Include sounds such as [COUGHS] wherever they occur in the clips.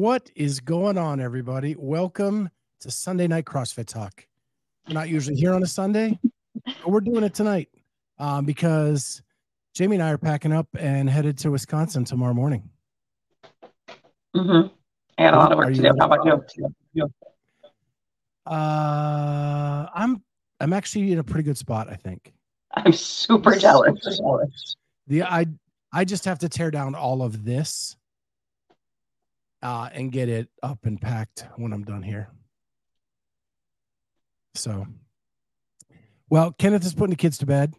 What is going on, everybody? Welcome to Sunday Night CrossFit Talk. We're not usually here on a Sunday, but we're doing it tonight um, because Jamie and I are packing up and headed to Wisconsin tomorrow morning. Mm-hmm. I got a lot of work Are to do. How about you? Uh, I'm I'm actually in a pretty good spot, I think. I'm super jealous. The I I just have to tear down all of this uh and get it up and packed when I'm done here. So well, Kenneth is putting the kids to bed.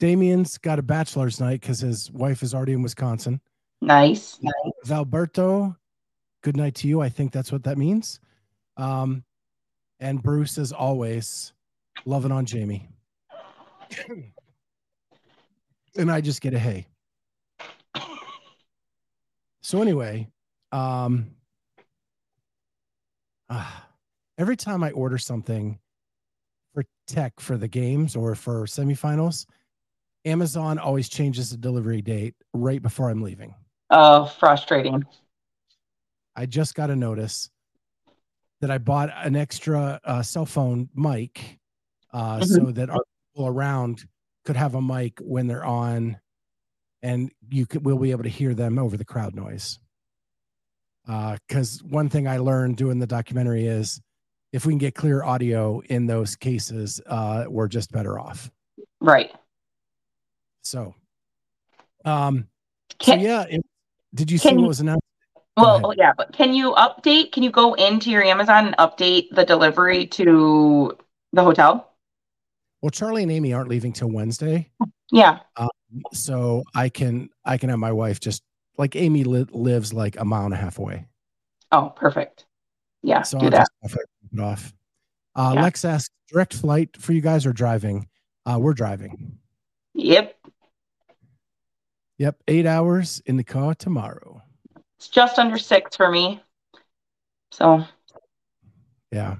Damien's got a bachelor's night because his wife is already in Wisconsin. Nice. Valberto, good night to you. I think that's what that means. Um, and Bruce, as always, loving on Jamie. and I just get a hey. So anyway, um, ah, every time I order something for tech for the games or for semifinals, Amazon always changes the delivery date right before I'm leaving. Oh, frustrating. I just got a notice that I bought an extra uh, cell phone mic uh, so that our people around could have a mic when they're on, and you could we'll be able to hear them over the crowd noise. Because one thing I learned doing the documentary is if we can get clear audio in those cases, uh, we're just better off. Right. So, um, so yeah, it, did you see can what was announced? Well, yeah, but can you update? Can you go into your Amazon and update the delivery to the hotel? Well, Charlie and Amy aren't leaving till Wednesday. Yeah. so I can I can have my wife just like Amy li- lives like a mile and a half away, Oh, perfect. Yeah, so do I'll that. just have her drop it off. Uh, Yeah. Lex asked, direct flight for you guys or driving? Uh, we're driving. Yep. Yep, eight hours in the car tomorrow. It's just under six for me. So, Yeah.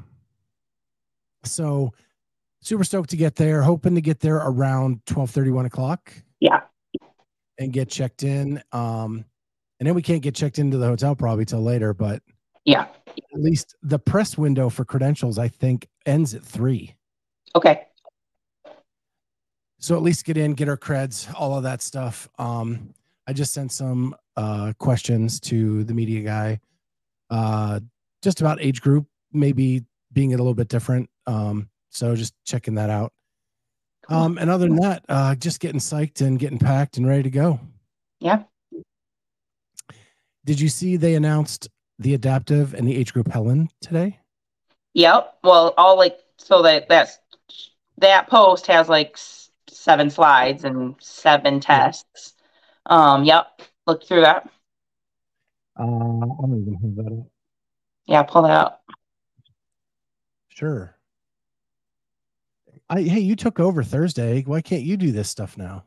So super stoked to get there. Hoping to get there around 12 31 o'clock yeah. And get checked in. Um, and then we can't get checked into the hotel probably till later, but Yeah. at least the press window for credentials, I think, ends at three. Okay. So at least get in, get our creds, all of that stuff. Um, I just sent some uh, questions to the media guy, uh, just about age group, maybe being it a little bit different. Um, so just checking that out. Um, and other than that, uh, just getting psyched and getting packed and ready to go. Yeah. Did you see they announced the adaptive and the age group Helen today? Yep. Well, all like so that that's that post has like seven slides and seven tests. Um. Yep. Look through that. Uh, I don't even have that. up. Yeah. Pull that out. Sure. I hey, you took over Thursday. Why can't you do this stuff now?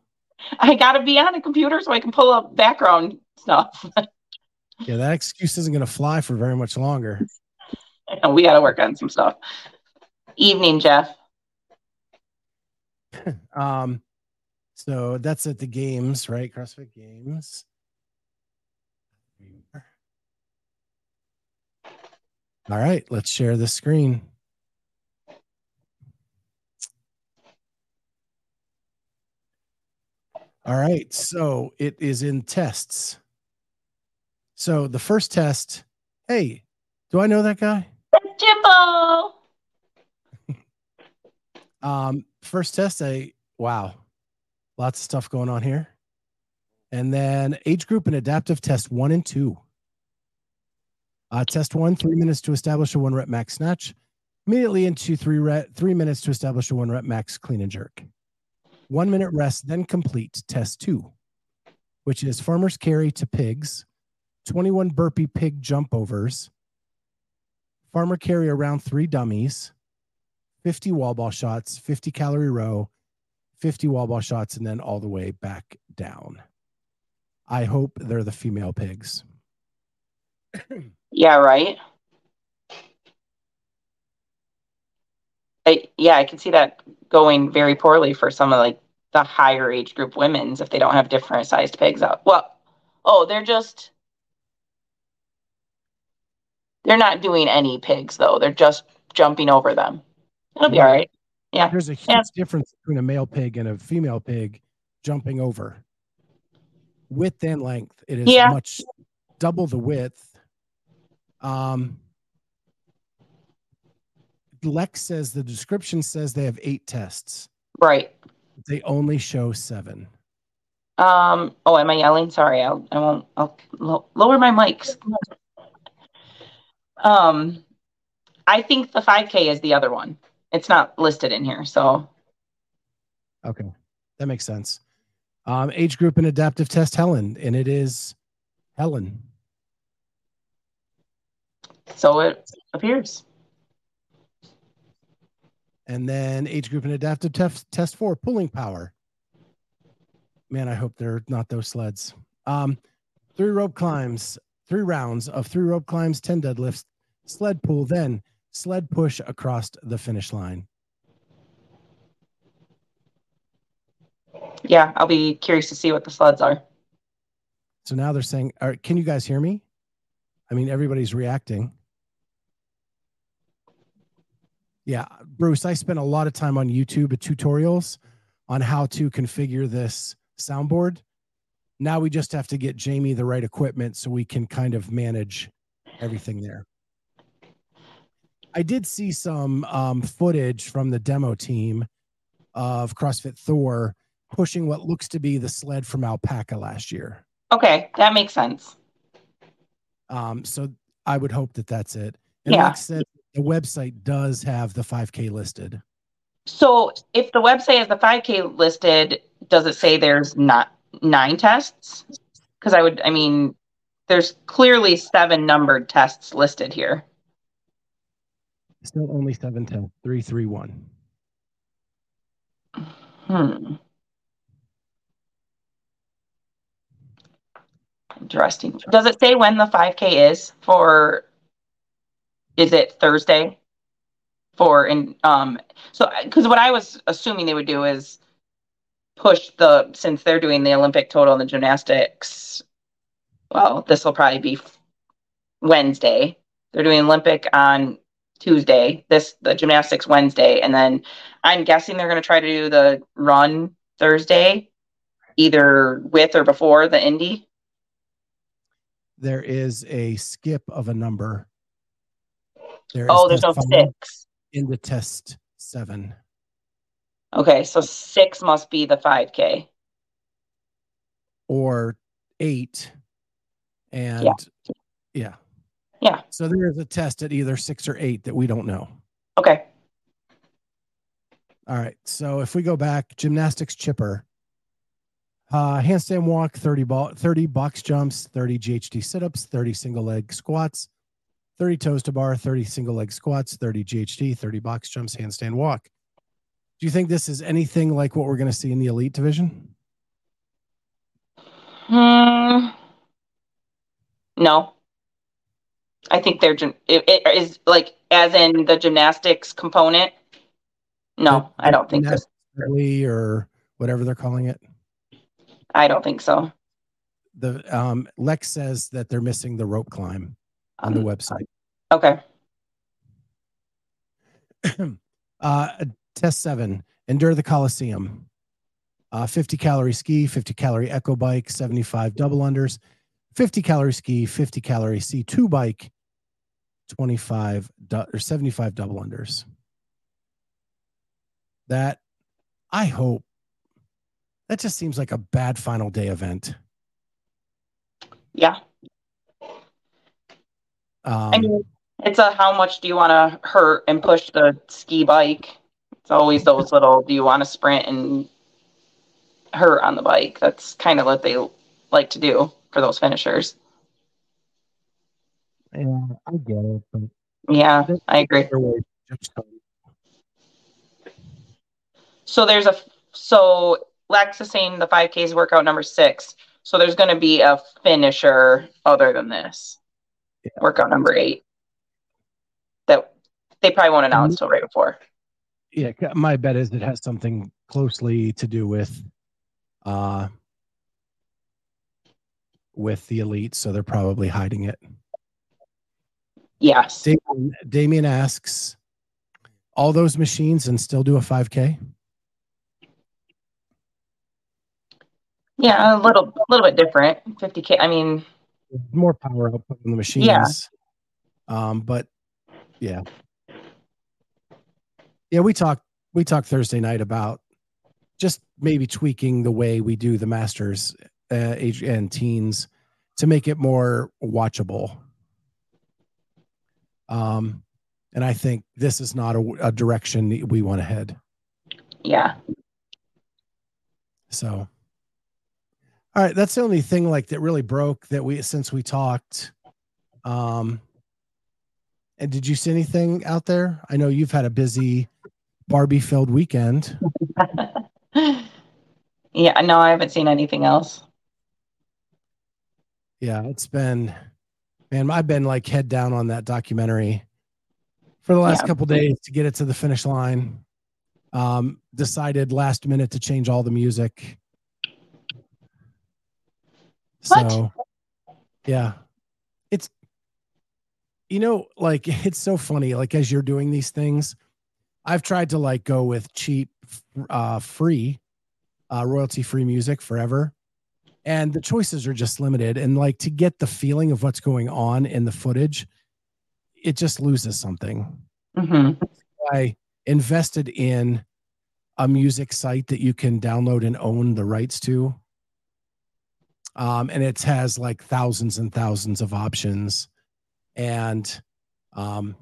I gotta be on a computer so I can pull up background stuff. Yeah, that excuse isn't going to fly for very much longer. and [LAUGHS] we gotta work on some stuff. Evening, Jeff. [LAUGHS] Um, so that's at the games, right? CrossFit Games. All right, let's share the screen. All right, so it is in tests. So the first test, hey, do I know that guy? Jimbo. [LAUGHS] Um, first test, I wow, lots of stuff going on here. And then age group and adaptive test one and two. Uh, test one, three minutes to establish a one rep max snatch. Immediately into three rep, three minutes to establish a one rep max clean and jerk. One minute rest, then complete test two. which is farmer's carry to pigs, 21 burpee pig jump overs, farmer carry around three dummies, 50 wall ball shots, 50 calorie row, 50 wall ball shots, and then all the way back down. I hope they're the female pigs. Yeah, right. I, yeah, I can see that going very poorly for some of like the higher age group women's if they don't have different sized pigs out. Well, oh, they're just they're not doing any pigs though. They're just jumping over them. It'll be all right. Yeah. There's a huge Yeah. difference between a male pig and a female pig jumping over. Width and length. It is Yeah. much double the width. Um Lex says the description says they have eight tests. Right. They only show seven. Um. Oh, am I yelling? Sorry. I'll. I won't. I'll lo- lower my mics. Um, I think the 5K is the other one. It's not listed in here, so Okay. That makes sense. Um, age group and adaptive test Helen, and it is Helen. so it appears. And then age group and adaptive test test four, pulling power. Man, I hope they're not those sleds. Um, three rope climbs, three rounds of three rope climbs, 10 deadlifts, sled pull, then sled push across the finish line. Yeah, I'll be curious to see what the sleds are. So now they're saying, all right, can you guys hear me? I mean, everybody's reacting. Yeah, Bruce, I spent a lot of time on YouTube at tutorials on how to configure this soundboard. Now we just have to get Jamie the right equipment so we can kind of manage everything there. I did see some um, footage from the demo team of CrossFit Thor pushing what looks to be the sled from Alpaca last year. Okay, that makes sense. Um, so I would hope that that's it. And Yeah. like said, the website does have the 5K listed. So if the website has the 5K listed, does it say there's not nine tests? Because I would, I mean, there's clearly seven numbered tests listed here. Still only 710, 331. Hmm. Interesting. Does it say when the 5K is for? Is it Thursday? For in um so because what I was assuming they would do is push the since they're doing the Olympic total and the gymnastics. Well, this will probably be Wednesday. They're doing Olympic on Tuesday. This the gymnastics Wednesday, and then I'm guessing they're going to try to do the run Thursday, either with or before the Indy. There is a skip of a number. There Oh, there's no six. in the test seven. Okay, so six must be the 5K. or eight. And Yeah. yeah. Yeah. So there is a test at either six or eight that we don't know. Okay. All right. So if we go back, gymnastics chipper, uh, handstand walk, 30 ball, 30 box jumps, 30 GHD sit-ups, 30 single leg squats, 30 toes to bar, 30 single leg squats, 30 GHD, 30 box jumps, handstand walk. Do you think this is anything like what we're going to see in the elite division? Hmm. No. I think they're it, it is like as in the gymnastics component. No, I don't think. Gymnastics or whatever they're calling it. I don't think so. The um, Lex says that they're missing the rope climb on the website. Okay. [CLEARS THROAT] uh, test seven, endure the Coliseum. Uh, 50 calorie ski, 50 calorie echo bike, 75 double unders, 50 calorie ski, 50 calorie C2 bike, 25 du- or 75 double unders. That I hope that just seems like a bad final day event. Yeah. Um, I mean, it's a how much do you want to hurt and push the ski bike? It's always those little. Do you want to sprint and hurt on the bike? That's kind of what they like to do for those finishers. Yeah, I get it, but Yeah, I agree. Just. So there's a so saying the 5K is workout number six. So there's going to be a finisher other than this Yeah. workout number eight that they probably won't announce till right before. yeah, my bet is it has something closely to do with uh with the elite, so they're probably hiding it. Yes. Damien, Damien asks, all those machines and still do a 5K? Yeah, a little a little bit different. 50K. I mean, More power output on the machines. Yeah. Um, but yeah. Yeah, we talked we talked Thursday night about just maybe tweaking the way we do the masters uh, age and teens to make it more watchable. Um, and I think this is not a, a direction we want to head. yeah. So, all right, that's the only thing like that really broke that we since we talked. Um, and did you see anything out there? I know you've had a busy Barbie filled weekend. [LAUGHS] yeah, no, I haven't seen anything else. Yeah, it's been, man, I've been like head down on that documentary for the last Yeah. couple days to get it to the finish line. Um, decided last minute to change all the music. What? So, yeah, it's, you know, like [LAUGHS] it's so funny. Like as you're doing these things, I've tried to like go with cheap, uh, free, uh, royalty free music forever. And the choices are just limited. And like to get the feeling of what's going on in the footage it just loses something. Hmm i invested in a music site that you can download and own the rights to um, and it has like thousands and thousands of options and um,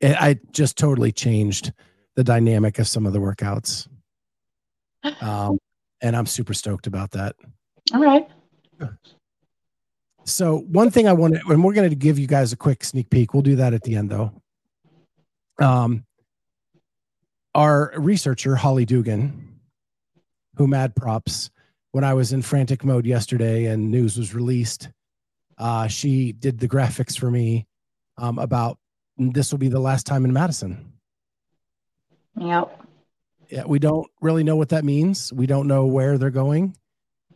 it, i just totally changed the dynamic of some of the workouts um, [LAUGHS] and i'm super stoked about that All right. So one thing I want to, and we're going to give you guys a quick sneak peek. We'll do that at the end, though. Um, our researcher Holly Dugan, who mad props when I was in frantic mode yesterday and news was released, uh, she did the graphics for me um, about this will be the last time in Madison. Yep. Yeah, we don't really know what that means. We don't know where they're going,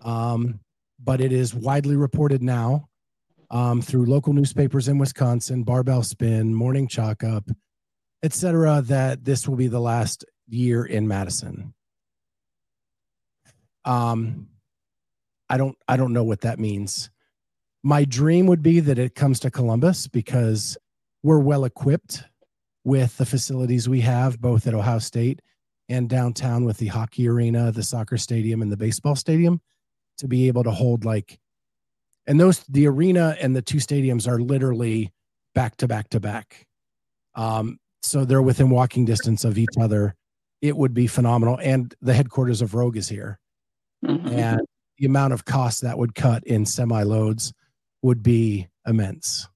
um, but it is widely reported now um, through local newspapers in Wisconsin, Barbell Spin, Morning Chalk Up, etc., that this will be the last year in Madison. Um, I don't, I don't know what that means. My dream would be that it comes to Columbus because we're well equipped with the facilities we have, both at Ohio State and downtown with the hockey arena, the soccer stadium, and the baseball stadium to be able to hold like, and those, the arena and the two stadiums are literally back to back to back. Um, so they're within walking distance of each other. It would be phenomenal. And the headquarters of Rogue is here. Mhm. And the amount of cost that would cut in semi loads would be immense.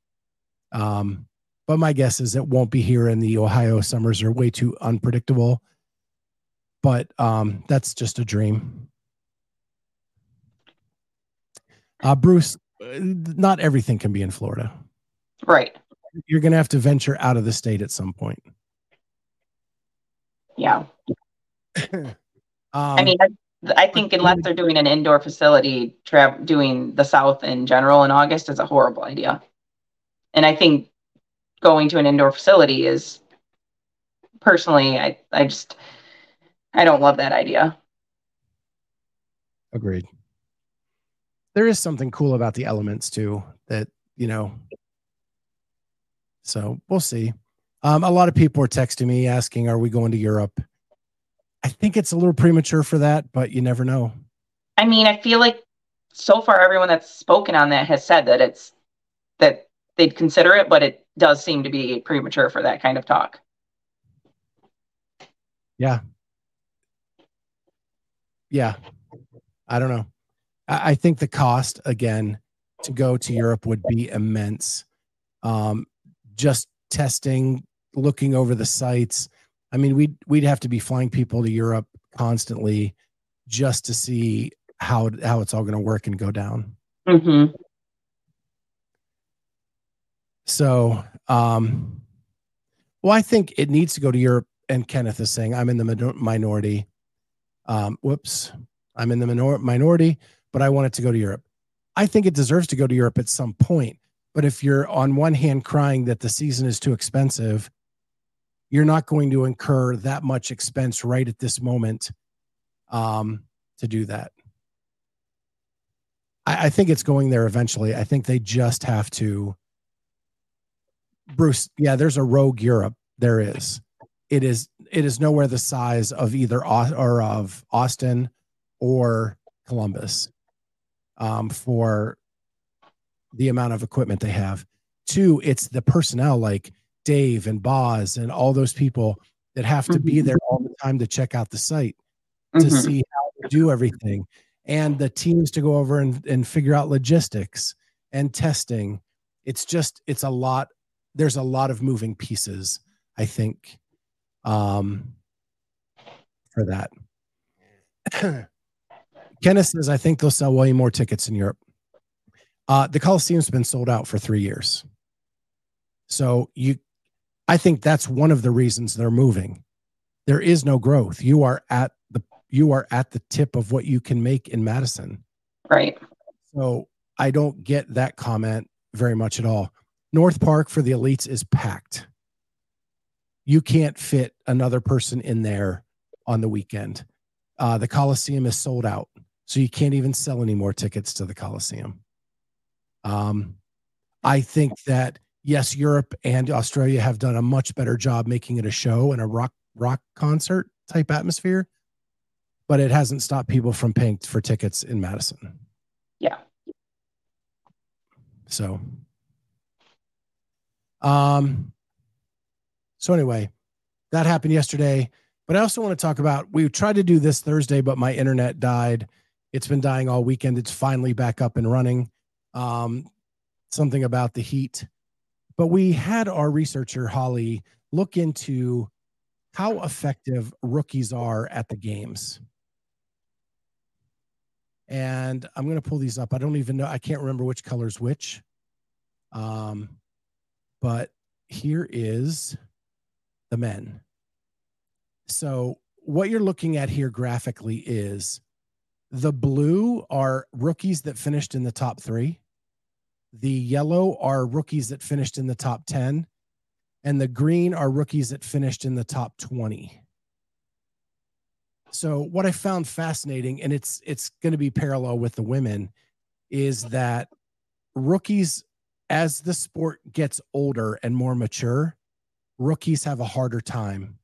Um, but my guess is it won't be here and the Ohio summers are way too unpredictable. But um, that's just a dream. Uh, Bruce, uh, not everything can be in Florida. Right. You're going to have to venture out of the state at some point. Yeah. [LAUGHS] Um, I mean, I, think unless they're doing an indoor facility, tra- doing the South in general in August is a horrible idea. And I think going to an indoor facility is personally, I, I just, I don't love that idea. Agreed. There is something cool about the elements too that, you know. So we'll see. Um, a lot of people are texting me asking, Are we going to Europe? I think it's a little premature for that, but you never know. I mean, I feel like so far everyone that's spoken on that has said that it's that they'd consider it, but it does seem to be premature for that kind of talk. Yeah. Yeah. I don't know. I, I think the cost again to go to Europe would be immense. Um, just testing, looking over the sites. I mean, we'd we'd have to be flying people to Europe constantly just to see how how it's all going to work and go down. Mm-hmm. So, um, well, I think it needs to go to Europe. And Kenneth is saying, I'm in the minority. Um, whoops, I'm in the minor- minority, but I want it to go to Europe. I think it deserves to go to Europe at some point. But if you're on one hand crying that the season is too expensive, you're not going to incur that much expense right at this moment um, to do that. I, I think it's going there eventually. I think they just have to Bruce, yeah, there's a rogue Europe. There is. It is. It is nowhere the size of either or of Austin or Columbus um, for the amount of equipment they have. Two, it's the personnel like Dave and Boz and all those people that have to mm-hmm. be there all the time to check out the site to mm-hmm. see how to do everything and the teams to go over and, and figure out logistics and testing. It's just, it's a lot there's a lot of moving pieces, I think, um, for that. [CLEARS THROAT] Kenneth says, I think they'll sell way more tickets in Europe. Uh, the Coliseum's been sold out for three years. So you, I think that's one of the reasons they're moving. There is no growth. You are at the you are at the tip of what you can make in Madison. Right. So I don't get that comment very much at all. North Park for the elites is packed. You can't fit another person in there on the weekend. Uh, the Coliseum is sold out, so you can't even sell any more tickets to the Coliseum. Um, I think that yes, Europe and Australia have done a much better job making it a show and a rock rock concert type atmosphere, but it hasn't stopped people from paying for tickets in Madison. Yeah. So um, so anyway, that happened yesterday. But I also want to talk about we tried to do this Thursday, but my internet died. It's been dying all weekend. It's finally back up and running. Um, something about the heat. But we had our researcher, Holly, look into how effective rookies are at the games. And I'm going to pull these up. I don't even know. I can't remember which color's which. Um, but here is the men. So, what you're looking at here graphically is the blue are rookies that finished in the top three, the yellow are rookies that finished in the top 10, and the green are rookies that finished in the top 20. So what I found fascinating, and it's it's going to be parallel with the women, is that rookies as the sport gets older and more mature, rookies have a harder time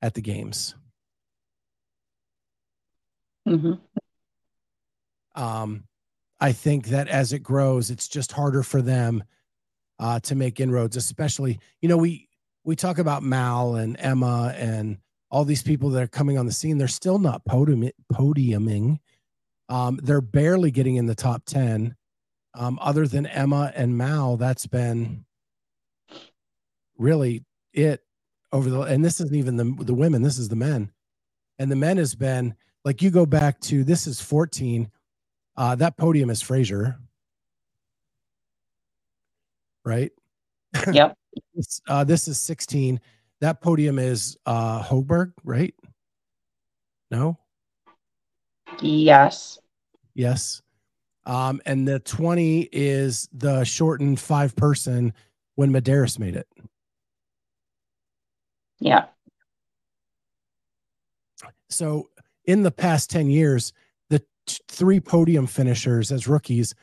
at the games. Mm-hmm. Um, I think that as it grows, it's just harder for them uh, to make inroads. Especially, you know, we we talk about Mal and Emma and all these people that are coming on the scene. They're still not podium, podiuming. Um, they're barely getting in the top ten um, other than Emma and Mal, that's been really it over the and this isn't even the the women, this is the men. And the men has been like you go back to this is 14. Uh, that podium is Fraser. Right? Yep. [LAUGHS] uh, this is 16. That podium is uh Hoberg, right? No? Yes. Yes. Um, and the 20 is the shortened five person when Medeiros made it. Yeah. So in the past 10 years, t- three podium finishers as rookies,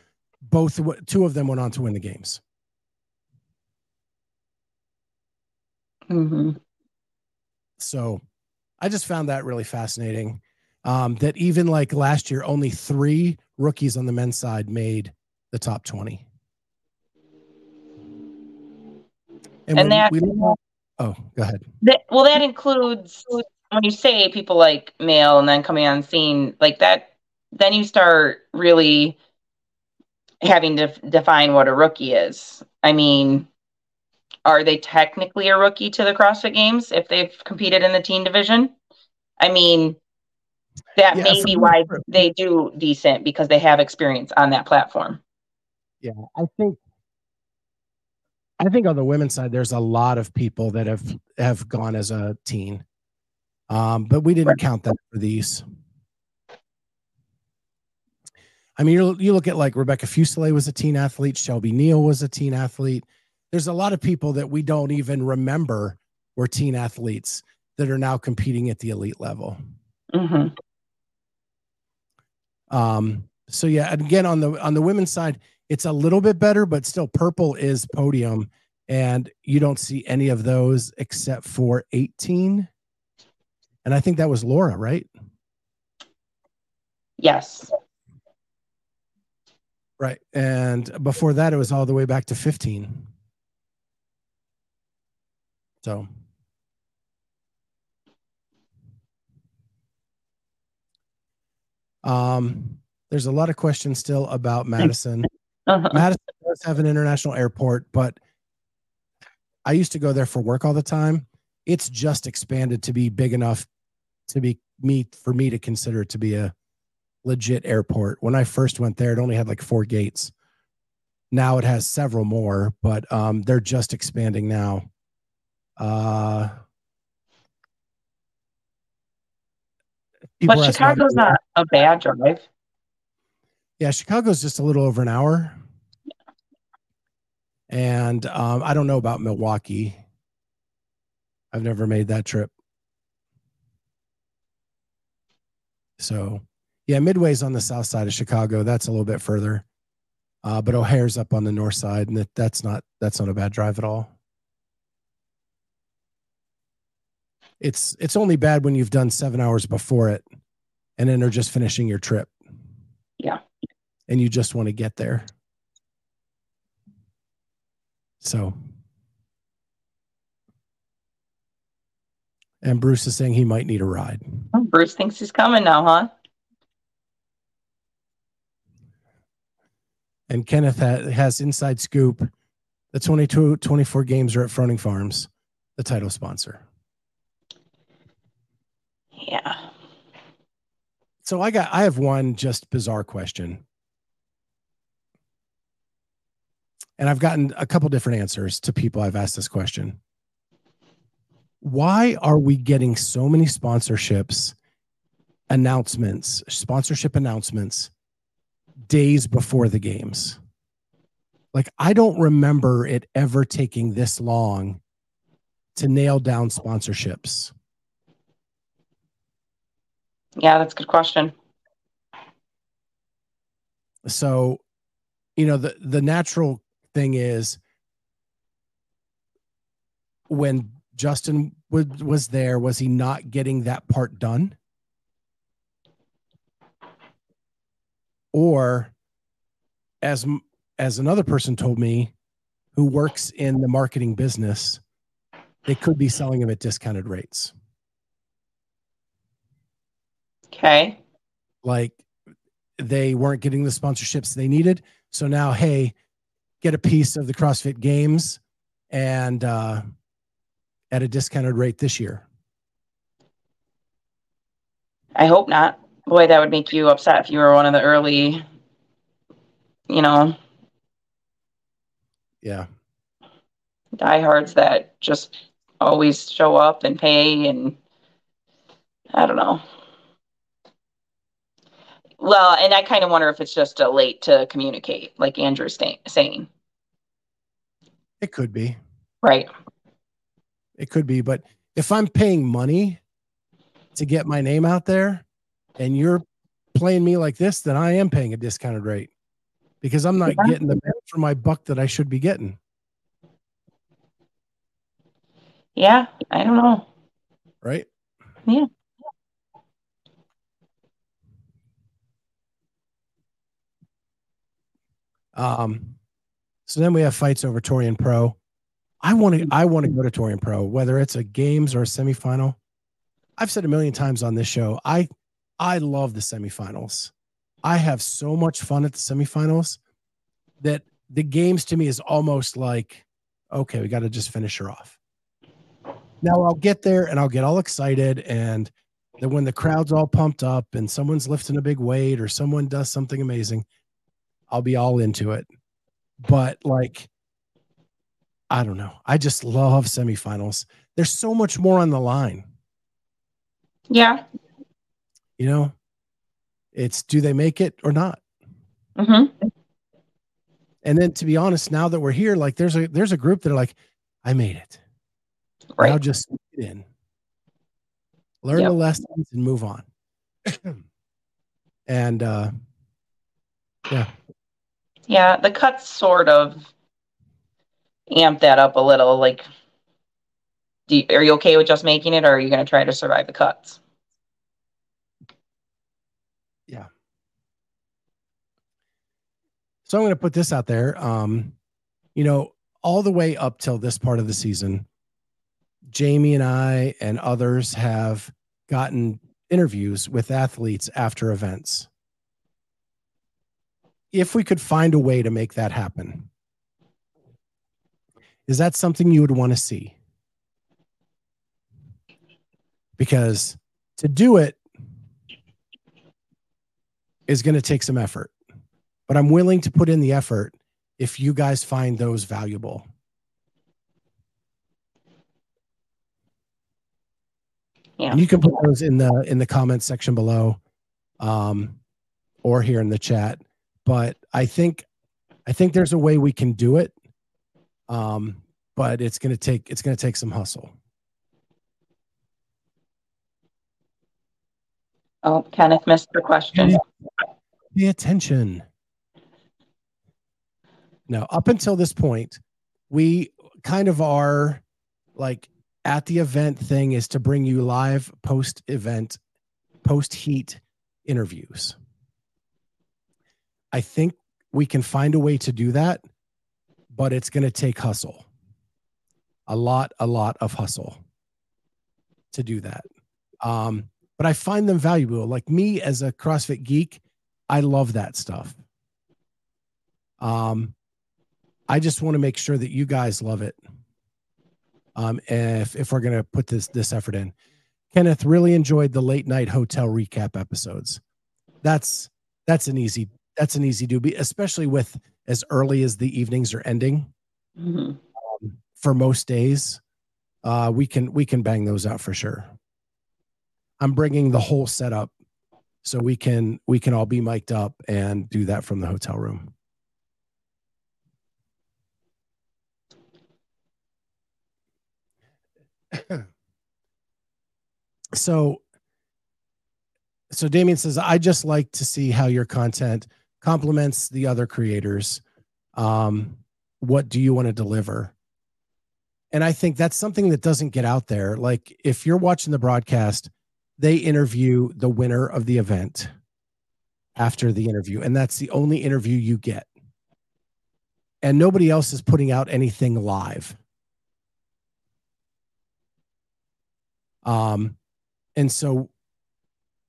both two of them went on to win the games. Mm-hmm. So I just found that really fascinating. Um, that even like last year, only three rookies on the men's side made the top 20. And, and that, we, oh, go ahead. That, well, that includes when you say people like Mal and then coming on scene, like that, then you start really having to define what a rookie is. I mean, are they technically a rookie to the CrossFit Games if they've competed in the teen division? I mean, that yeah, may be why they do decent because they have experience on that platform. Yeah, I think I think on the women's side, there's a lot of people that have have gone as a teen, um, but we didn't right. count that for these. I mean, you you look at like Rebecca Fuselier was a teen athlete, Shelby Neal was a teen athlete. There's a lot of people that we don't even remember were teen athletes that are now competing at the elite level. Mm-hmm. Um, so yeah, and again on the on the women's side, it's a little bit better, but still purple is podium, and you don't see any of those except for 18. And I think that was Laura, right? Yes. Right. And before that, it was all the way back to 15. So. Um, there's a lot of questions still about Madison. [LAUGHS] Uh-huh. Madison does have an international airport, but I used to go there for work all the time. It's just expanded to be big enough to be me for me to consider it to be a legit airport. When I first went there, it only had like four gates. Now it has several more, but um, they're just expanding now. Uh, but Chicago's not a bad drive. Yeah, Chicago's just a little over an hour. And um, I don't know about Milwaukee. I've never made that trip. So yeah, Midway's on the south side of Chicago. That's a little bit further. Uh, but O'Hare's up on the north side, and that, that's not that's not a bad drive at all. It's it's only bad when you've done seven hours before it, and then are just finishing your trip. Yeah. And you just want to get there. So. And Bruce is saying he might need a ride. Oh, Bruce thinks he's coming now, huh? And Kenneth ha- has inside scoop. The 22 24 games are at Froning Farms, the title sponsor. Yeah. So I got I have one just bizarre question. And I've gotten a couple different answers to people I've asked this question. Why are we getting so many sponsorships announcements, sponsorship announcements days before the games. Like, I don't remember it ever taking this long to nail down sponsorships. Yeah, that's a good question. So, you know, the the natural thing is when Justin was, was there, was he not getting that part done? Or as as another person told me who works in the marketing business they could be selling them at discounted rates. Okay. Like they weren't getting the sponsorships they needed. So now hey get a piece of the crossfit games and uh, at a discounted rate this year. I hope not boy, that would make you upset if you were one of the early, you know. Yeah. Diehards that just always show up and pay, and I don't know. Well, and I kind of wonder if it's just a late to communicate, like Andrew's saying. It could be. Right. It could be, but if I'm paying money to get my name out there, and you're playing me like this, then I am paying a discounted rate because I'm not getting the bang for my buck that I should be getting. Yeah, I don't know. Right? Yeah. Um, so then we have fights over Torian Pro. I want to I want to go to Torian Pro, whether it's a games or a semifinal. I've said a million times on this show, I I love the semifinals. I have so much fun at the semifinals that the games to me is almost like, okay, we got to just finish her off. Now I'll get there and I'll get all excited. And then when the crowd's all pumped up and someone's lifting a big weight or someone does something amazing, I'll be all into it. But like, I don't know. I just love semifinals. There's so much more on the line. Yeah. You know, it's do they make it or not? Mm-hmm. And then to be honest, now that we're here, like there's a there's a group that are like, I made it. Right. Now just get in. Learn yep. the lessons and move on. [CLEARS THROAT] and uh yeah. Yeah, the cuts sort of amp that up a little. Like, you, are you okay with just making it, or are you going to try to survive the cuts? Yeah. So I'm going to put this out there. Um, you know, all the way up till this part of the season, Jamie and I and others have gotten interviews with athletes after events. If we could find a way to make that happen, is that something you would want to see? Because to do it is going to take some effort, but I'm willing to put in the effort if you guys find those valuable. Yeah. And you can put those in the in the comments section below um or here in the chat but i think i think there's a way we can do it um, but it's going to take it's to take some hustle. Oh, Kenneth missed the question. Pay, pay attention. Now, up until this point, we kind of are like at the event thing is to bring you live post event, post heat interviews. I think we can find a way to do that but it's going to take hustle. A lot, a lot of hustle to do that. Um, but I find them valuable. Like me as a CrossFit geek, I love that stuff. Um, I just want to make sure that you guys love it. Um, if if we're gonna put this this effort in, Kenneth really enjoyed the late night hotel recap episodes. That's that's an easy that's an easy do, especially with as early as the evenings are ending. Mm-hmm. Um, for most days, uh, we can we can bang those out for sure. I'm bringing the whole setup so we can we can all be mic'd up and do that from the hotel room. [CLEARS THROAT] so so Damien says I just like to see how your content complements the other creators. Um, what do you want to deliver? And I think that's something that doesn't get out there. Like if you're watching the broadcast, they interview the winner of the event after the interview, and that's the only interview you get. And nobody else is putting out anything live. Um, and so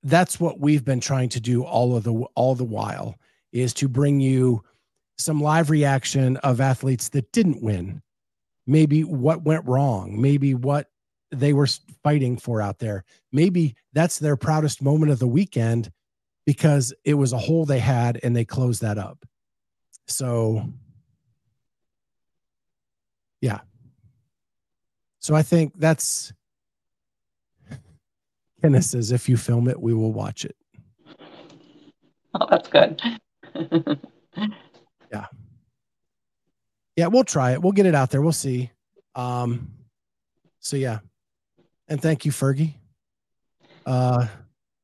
that's what we've been trying to do all of the all the while is to bring you some live reaction of athletes that didn't win. Maybe what went wrong, maybe what they were fighting for out there. Maybe that's their proudest moment of the weekend because it was a hole they had and they closed that up. So, yeah. So I think that's Kenneth says, if you film it, we will watch it. Oh, that's good. [LAUGHS] yeah. Yeah, we'll try it. We'll get it out there. We'll see. Um, so yeah. And thank you, Fergie. Uh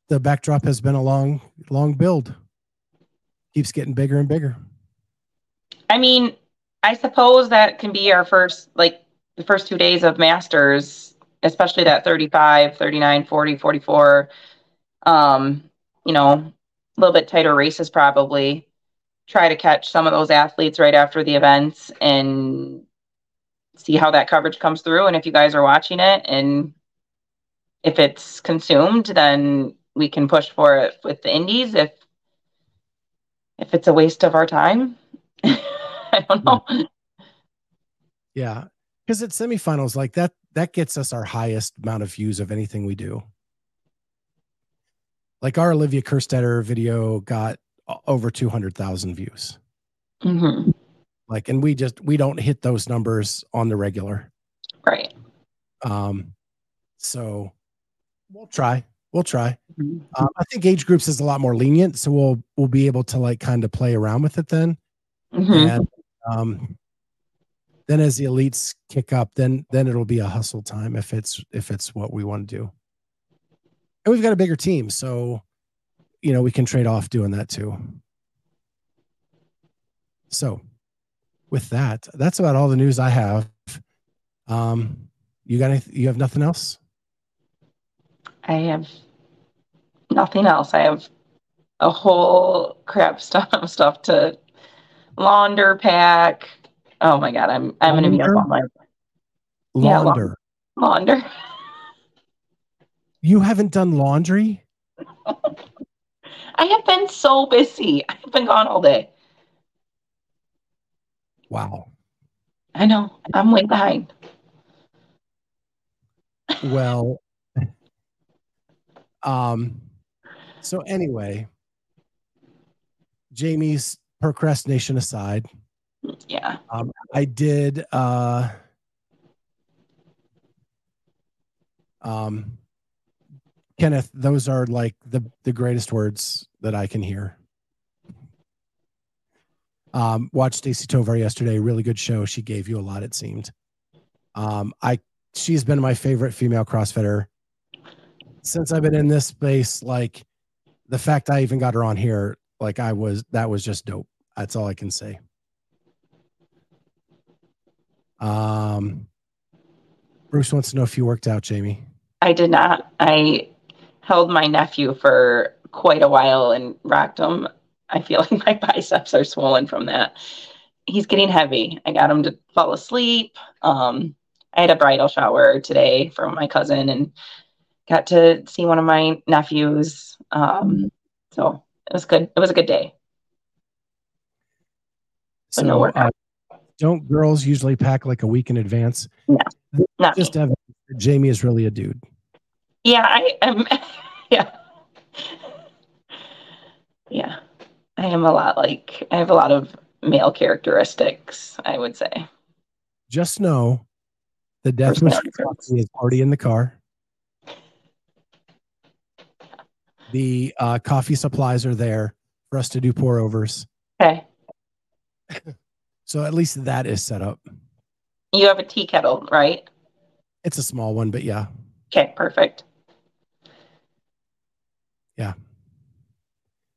the backdrop has been a long, long build. Keeps getting bigger and bigger. I mean, I suppose that can be our first like the first two days of masters, especially that 35, 39, 40, 44. Um, you know, a little bit tighter races probably try to catch some of those athletes right after the events and see how that coverage comes through and if you guys are watching it and if it's consumed then we can push for it with the indies if if it's a waste of our time, [LAUGHS] I don't know. Yeah, because at semifinals like that, that gets us our highest amount of views of anything we do. Like our Olivia Kerstetter video got over two hundred thousand views. hmm Like, and we just we don't hit those numbers on the regular. Right. Um, so we'll try. We'll try. Mhm. Um, I think age groups is a lot more lenient, so we'll we'll be able to like kind of play around with it then. Mhm. And um, then as the elites kick up, then then it'll be a hustle time if it's if it's what we want to do. And we've got a bigger team, so you know we can trade off doing that too. So, with that, that's about all the news I have. Um, you got any, you have nothing else? I have nothing else. I have a whole crap [LAUGHS] stuff stuff to launder, pack. Oh my god, I'm I'm gonna be up all night. Yeah, laun- Launder. Launder. You haven't done laundry? [LAUGHS] I have been so busy. I've been gone all day. Wow. I know. I'm way behind. Well, [LAUGHS] um, so anyway, Jamie's procrastination aside, Yeah. um, I did, uh, um, Kenneth, those are like the, the greatest words that I can hear. Um, watched Stacie Tovar yesterday. Really good show. She gave you a lot, it seemed. Um, I she's been my favorite female CrossFitter since I've been in this space. Like the fact I even got her on here, like I was that was just dope. That's all I can say. Um, Bruce wants to know if you worked out, Jamie. I did not. I held my nephew for quite a while and rocked him. I feel [LAUGHS] like my biceps are swollen from that. He's getting heavy. I got him to fall asleep. Um, I had a bridal shower today for my cousin and got to see one of my nephews. Um, so it was good. It was a good day. But no So, workout. Don't girls usually pack like a week in advance? Not Just me. Jamie is really a dude. Yeah, I am. [LAUGHS] Yeah. Yeah. I am a lot like, I have a lot of male characteristics, I would say. Just know the death wish Personality traits. coffee is already in the car. The uh, coffee supplies are there for us to do pour overs. Okay. [LAUGHS] So at least that is set up. You have a tea kettle, right? It's a small one, but yeah. Okay, perfect. Yeah.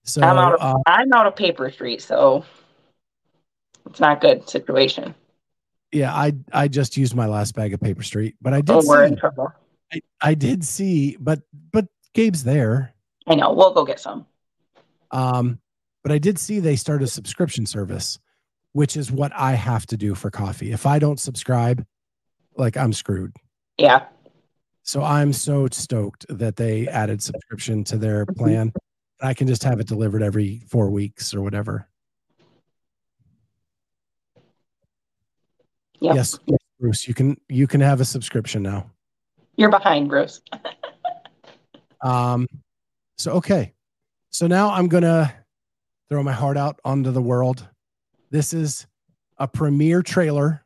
So I'm out of uh, I'm out of paper street, so it's not good situation. yeah, I I just used my last bag of paper street, but I did Oh, we're in see trouble. I, I did see, but but Gabe's there. I know. We'll go get some. Um, but I did see they started a subscription service, which is what I have to do for coffee. If I don't subscribe, like I'm screwed. Yeah. So I'm so stoked that they added subscription to their plan. I can just have it delivered every four weeks or whatever. Yep. Yes, yes, Bruce, you can you can have a subscription now. You're behind, Bruce. [LAUGHS] Um, so okay, so now I'm gonna throw my heart out onto the world. This is a premiere trailer.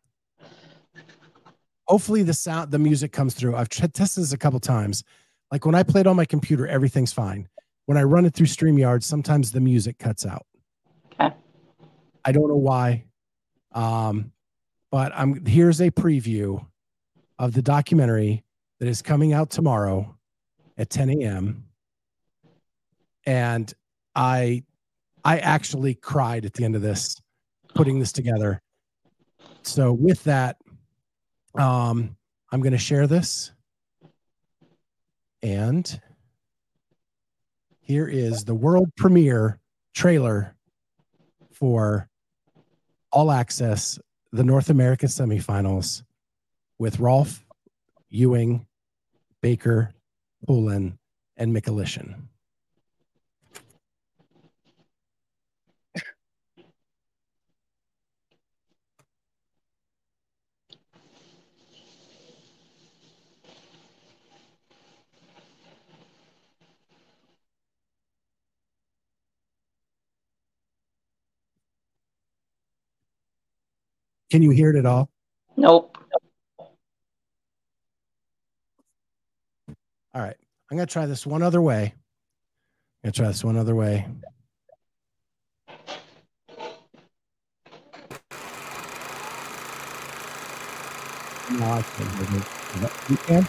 Hopefully, the sound, the music comes through. I've t- tested this a couple times. Like when I play it on my computer, everything's fine. When I run it through StreamYard, sometimes the music cuts out. Okay. I don't know why. Um, but I'm here's a preview of the documentary that is coming out tomorrow at 10 a.m. And I I actually cried at the end of this, putting this together. So with that, um, I'm gonna share this. And here is the world premiere trailer for All Access, the North American semifinals with Rolfe, Ewing, Baker, Poulin, and Michalyshen. Can you hear it at all? Nope. All right. I'm going to try this one other way. I'm going to try this one other way. No, I can't. You can?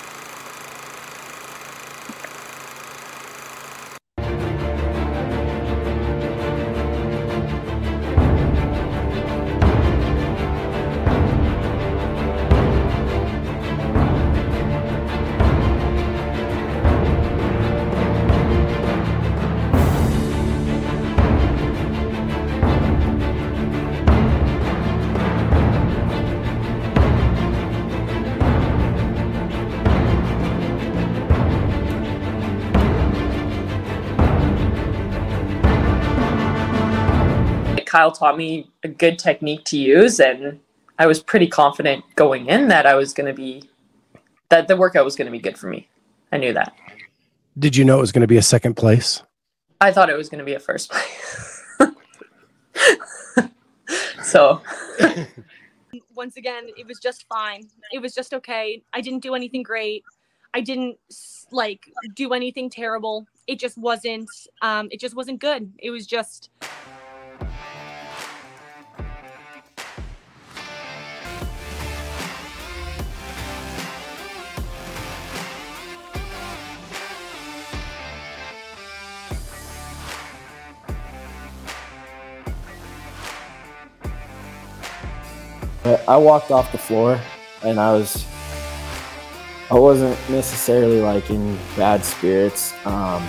Kyle taught me a good technique to use, and I was pretty confident going in that I was going to be that the workout was going to be good for me. I knew that. Did you know it was going to be a second place? I thought it was going to be a first place. [LAUGHS] so [LAUGHS] once again, it was just fine. It was just okay. I didn't do anything great. I didn't like do anything terrible. It just wasn't um it just wasn't good. It was just I walked off the floor and I was I wasn't necessarily like in bad spirits. Um,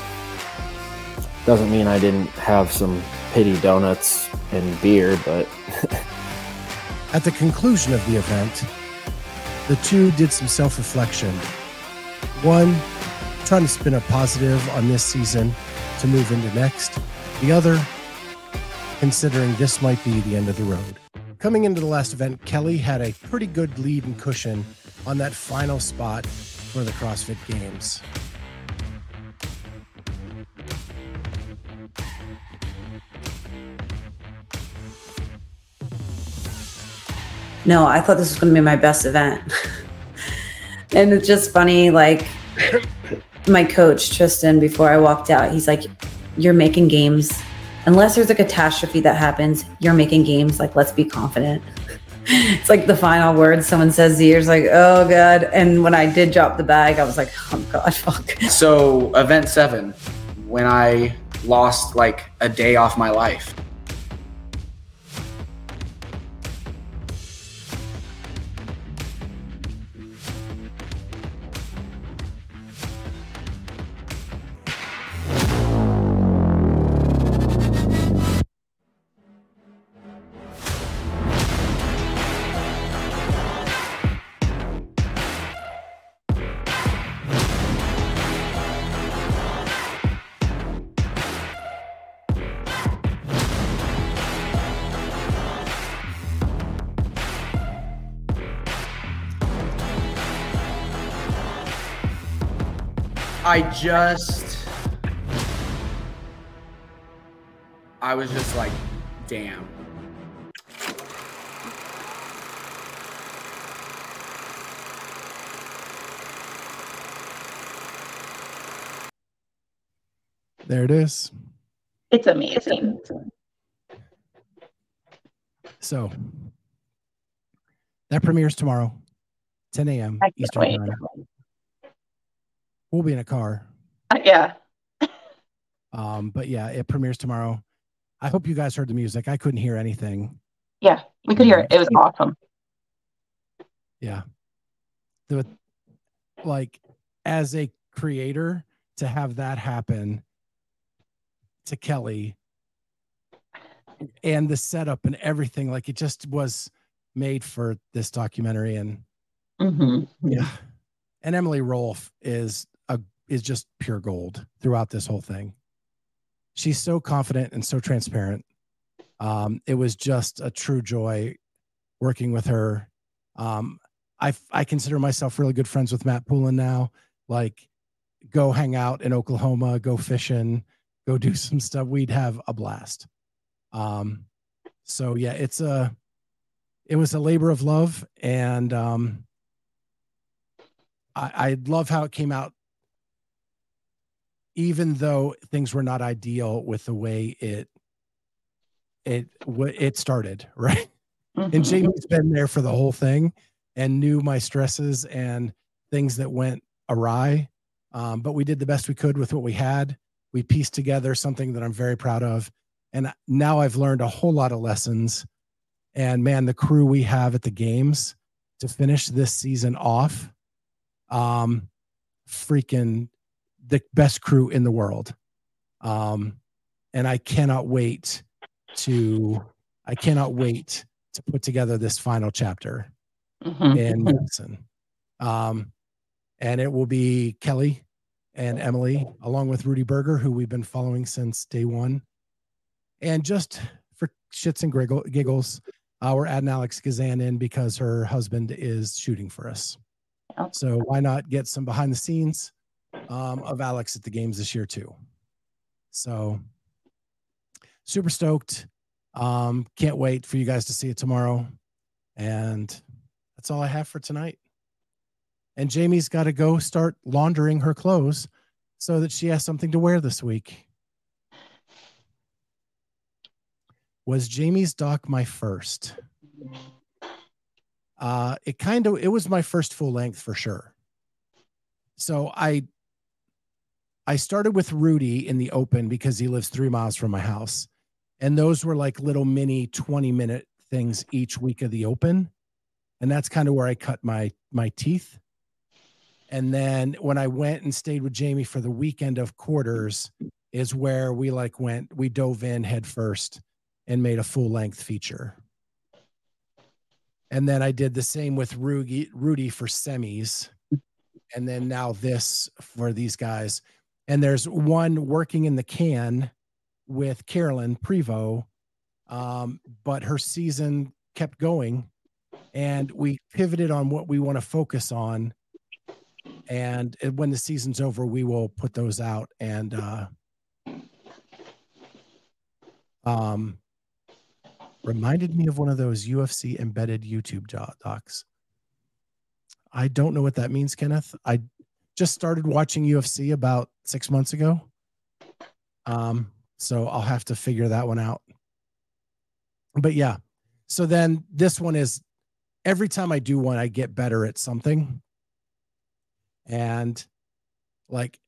doesn't mean I didn't have some pity donuts and beer, but [LAUGHS] at the conclusion of the event, the two did some self-reflection. One, trying to spin a positive on this season to move into next. The other, considering this might be the end of the road. Coming into the last event, Kelly had a pretty good lead and cushion on that final spot for the CrossFit Games. No, I thought this was going to be my best event. [LAUGHS] and it's just funny, like [COUGHS] my coach, Tristan, before I walked out, he's like, You're making games unless there's a catastrophe that happens, you're making games. Like, let's be confident. [LAUGHS] it's like the final word someone says you, it's like, oh God. And when I did drop the bag, I was like, oh God, [LAUGHS] fuck. So, event seven, when I lost like a day off my life. I just I was just like, damn. There it is. It's amazing. So that premieres tomorrow, 10 a.m. Eastern wait. Time. We'll be in a car. Uh, yeah. [LAUGHS] Um, but yeah, it premieres tomorrow. I hope you guys heard the music. I couldn't hear anything. Yeah, we could hear it. It was awesome. Yeah. The like as a creator to have that happen to Kelly and the setup and everything, like it just was made for this documentary and mm-hmm. yeah. And Emily Rolfe is is just pure gold throughout this whole thing. She's so confident and so transparent. Um, it was just a true joy working with her. Um, I I consider myself really good friends with Matt Poulin now. Like, go hang out in Oklahoma, go fishing, go do [LAUGHS] some stuff. We'd have a blast. Um, so yeah, it's a it was a labor of love, and um, I, I love how it came out. Even though things were not ideal with the way it it it started, [LAUGHS] right? And Mhm. Jamie's been there for the whole thing and knew my stresses and things that went awry. Um, but we did the best we could with what we had. We pieced together something that I'm very proud of. And now I've learned a whole lot of lessons. And man, the crew we have at the games to finish this season off, um, freaking the best crew in the world. Um, and I cannot wait to, I cannot wait to put together this final chapter Mhm. in Madison. Um, and it will be Kelly and Emily, along with Rudy Berger, who we've been following since day one. And just for shits and griggle- giggles, uh, we're adding Alex Gazan in because her husband is shooting for us. So why not get some behind the scenes um, of Alex at the games this year too? So super stoked. Um, can't wait for you guys to see it tomorrow. And that's all I have for tonight. And Jamie's got to go start laundering her clothes so that she has something to wear this week. Was Jamie's doc my first? Uh, it kind of it was my first full length for sure. So I I started with Rudy in the open because he lives three miles from my house. And those were like little mini 20 minute things each week of the open. And that's kind of where I cut my my teeth. And then when I went and stayed with Jamie for the weekend of quarters, is where we like went, we dove in head first and made a full length feature. And then I did the same with Rudy, Rudy for semis. And then now this for these guys. And there's one working in the can with Carolyn Prevo. Um, but her season kept going and we pivoted on what we want to focus on. And when the season's over, we will put those out and uh, um, reminded me of one of those UFC embedded YouTube docs. I don't know what that means, Kenneth. I just started watching UFC about six months ago. Um, so I'll have to figure that one out. But yeah, so then this one is every time I do one, I get better at something. And like,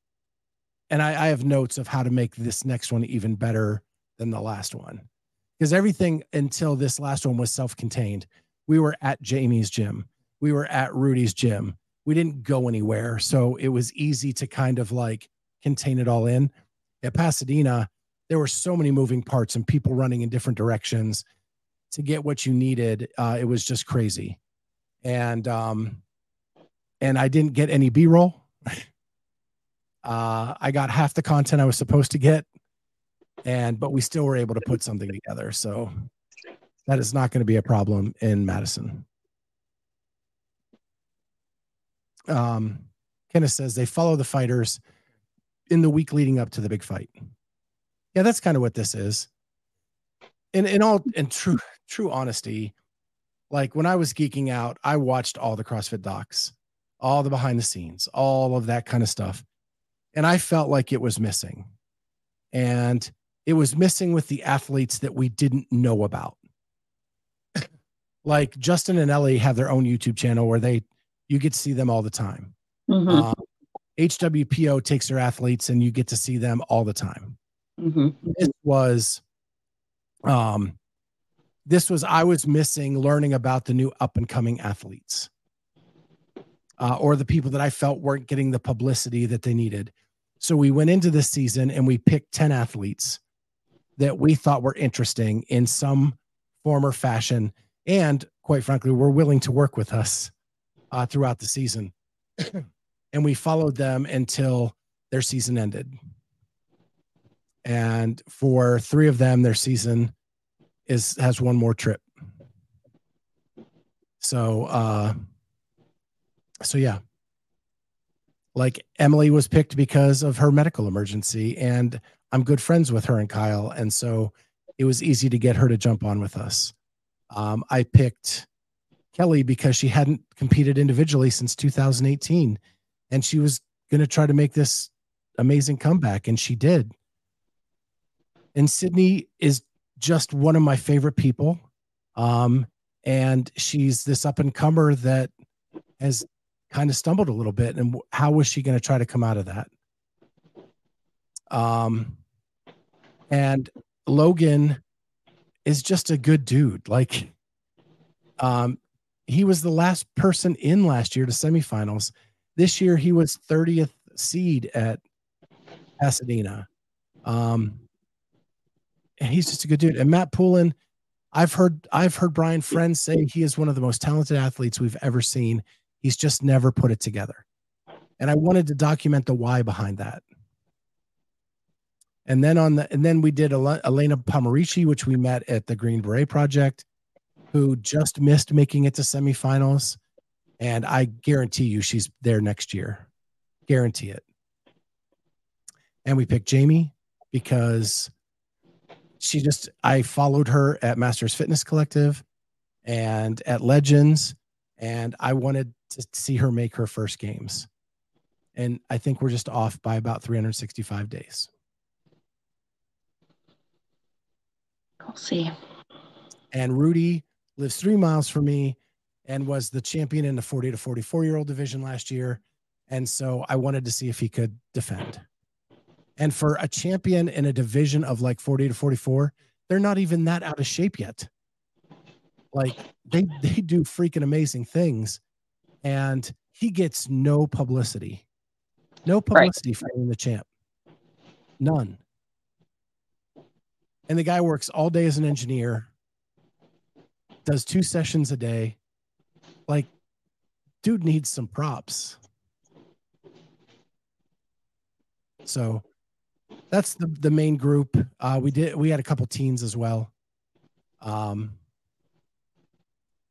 and I, I have notes of how to make this next one even better than the last one. Because everything until this last one was self contained. We were at Jamie's gym, we were at Rudy's gym. We didn't go anywhere. So it was easy to kind of like contain it all in. At Pasadena, there were so many moving parts and people running in different directions to get what you needed. Uh, it was just crazy. And, um, and I didn't get any B roll. [LAUGHS] uh, I got half the content I was supposed to get, and but we still were able to put something together. So that is not going to be a problem in Madison. Um, Kenneth says they follow the fighters in the week leading up to the big fight. Yeah, that's kind of what this is. In in all in true true honesty, like when I was geeking out, I watched all the CrossFit docs, all the behind the scenes, all of that kind of stuff. And I felt like it was missing. And it was missing with the athletes that we didn't know about. [LAUGHS] like Justin and Ellie have their own YouTube channel where they you get to see them all the time. Mhm. Um, HWPO takes their athletes and you get to see them all the time. Mhm. This was um this was I was missing learning about the new up and coming athletes. Uh, or the people that I felt weren't getting the publicity that they needed. So we went into this season and we picked 10 athletes that we thought were interesting in some form or fashion. And quite frankly, were willing to work with us uh, throughout the season. [CLEARS THROAT] and we followed them until their season ended. And for three of them, their season is has one more trip. So uh so yeah. Like Emily was picked because of her medical emergency and I'm good friends with her and Kyle and so it was easy to get her to jump on with us. Um I picked Kelly because she hadn't competed individually since 2018. And she was going to try to make this amazing comeback, and she did. And Sydney is just one of my favorite people. Um, and she's this up and comer that has kind of stumbled a little bit. And how was she going to try to come out of that? Um, and Logan is just a good dude. Like, um, he was the last person in last year to semifinals. This year, he was 30th seed at Pasadena. Um, and he's just a good dude. And Matt Poulin, I've heard I've heard Brian Friends say he is one of the most talented athletes we've ever seen. He's just never put it together. And I wanted to document the why behind that. And then on the and then we did Elena Pomerici, which we met at the Green Beret Project, who just missed making it to semifinals. And I guarantee you she's there next year. Guarantee it. And we picked Jamie because she just I followed her at Masters Fitness Collective and at Legends, and I wanted to see her make her first games. And I think we're just off by about 365 days. I'll see. And Rudy lives three miles from me and was the champion in the 40 to 44 year old division last year. And so I wanted to see if he could defend. And for a champion in a division of like 40 to 44, they're not even that out of shape yet. Like they [LAUGHS] they do freaking amazing things. And he gets no publicity. No publicity right. for being the champ. None. And the guy works all day as an engineer, does two sessions a day. Like, dude needs some props. So that's the the main group. Uh, we did we had a couple teens as well. Um,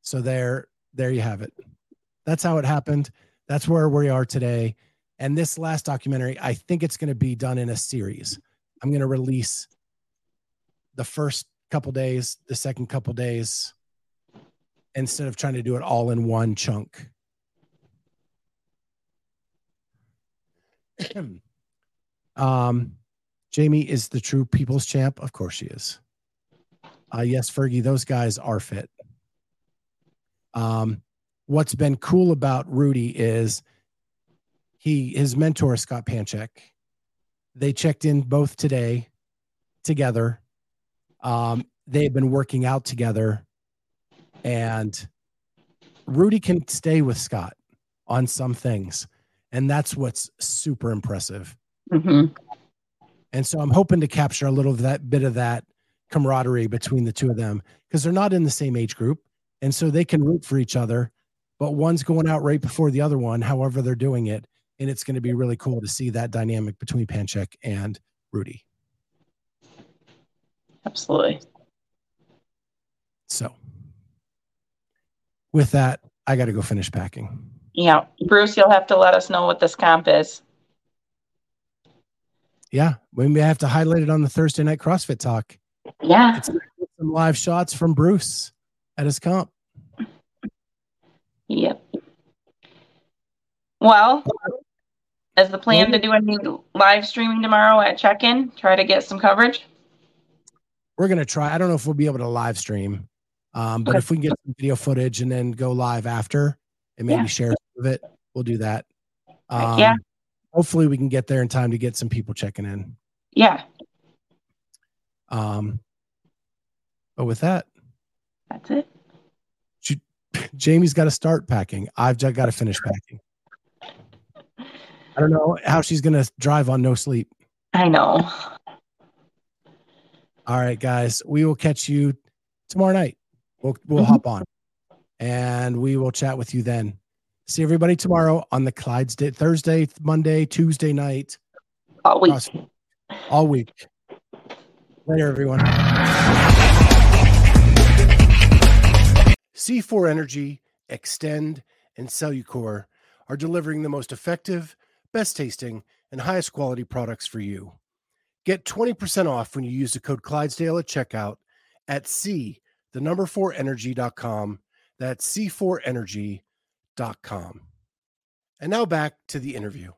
so there there you have it. That's how it happened. That's where we are today. And this last documentary, I think it's going to be done in a series. I'm going to release the first couple days, the second couple days, instead of trying to do it all in one chunk. [CLEARS THROAT] um, Jamie is the true people's champ. Of course she is. Uh, yes, Fergie, those guys are fit. Um, what's been cool about Rudy is he his mentor Scott Panchik. They checked in both today together. Um, they've been working out together, and Rudy can stay with Scott on some things, and that's what's super impressive. Mm-hmm. And so I'm hoping to capture a little of that bit of that camaraderie between the two of them because they're not in the same age group. And so they can root for each other, but one's going out right before the other one, however they're doing it. And it's going to be really cool to see that dynamic between Panchik and Rudy. Absolutely. So with that, I got to go finish packing. Yeah. Bruce, you'll have to let us know what this comp is. Yeah, we may have to highlight it on the Thursday night CrossFit talk. Yeah, some live shots from Bruce at his comp. Yep. Well, is the plan to do any live streaming tomorrow at check-in? Try to get some coverage. We're gonna try. I don't know if we'll be able to live stream, um, but okay. if we can get some video footage and then go live after and maybe yeah. share some of it, we'll do that. Um, yeah hopefully we can get there in time to get some people checking in. Yeah. Um, but with that, that's it. [LAUGHS] Jamie's got to start packing. I've just got to finish packing. I don't know how she's going to drive on no sleep. I know. All right, guys, we will catch you tomorrow night. We'll we'll hop on, and we will chat with you then. See everybody tomorrow on the Clydesdale Thursday, Monday, Tuesday night. All week. All week. Later, everyone. C4 Energy, Xtend, and Cellucor are delivering the most effective, best tasting, and highest quality products for you. Get 20% off when you use the code Clydesdale at checkout at C, the number 4 energy.com That's c4energy.com. And now back to the interview.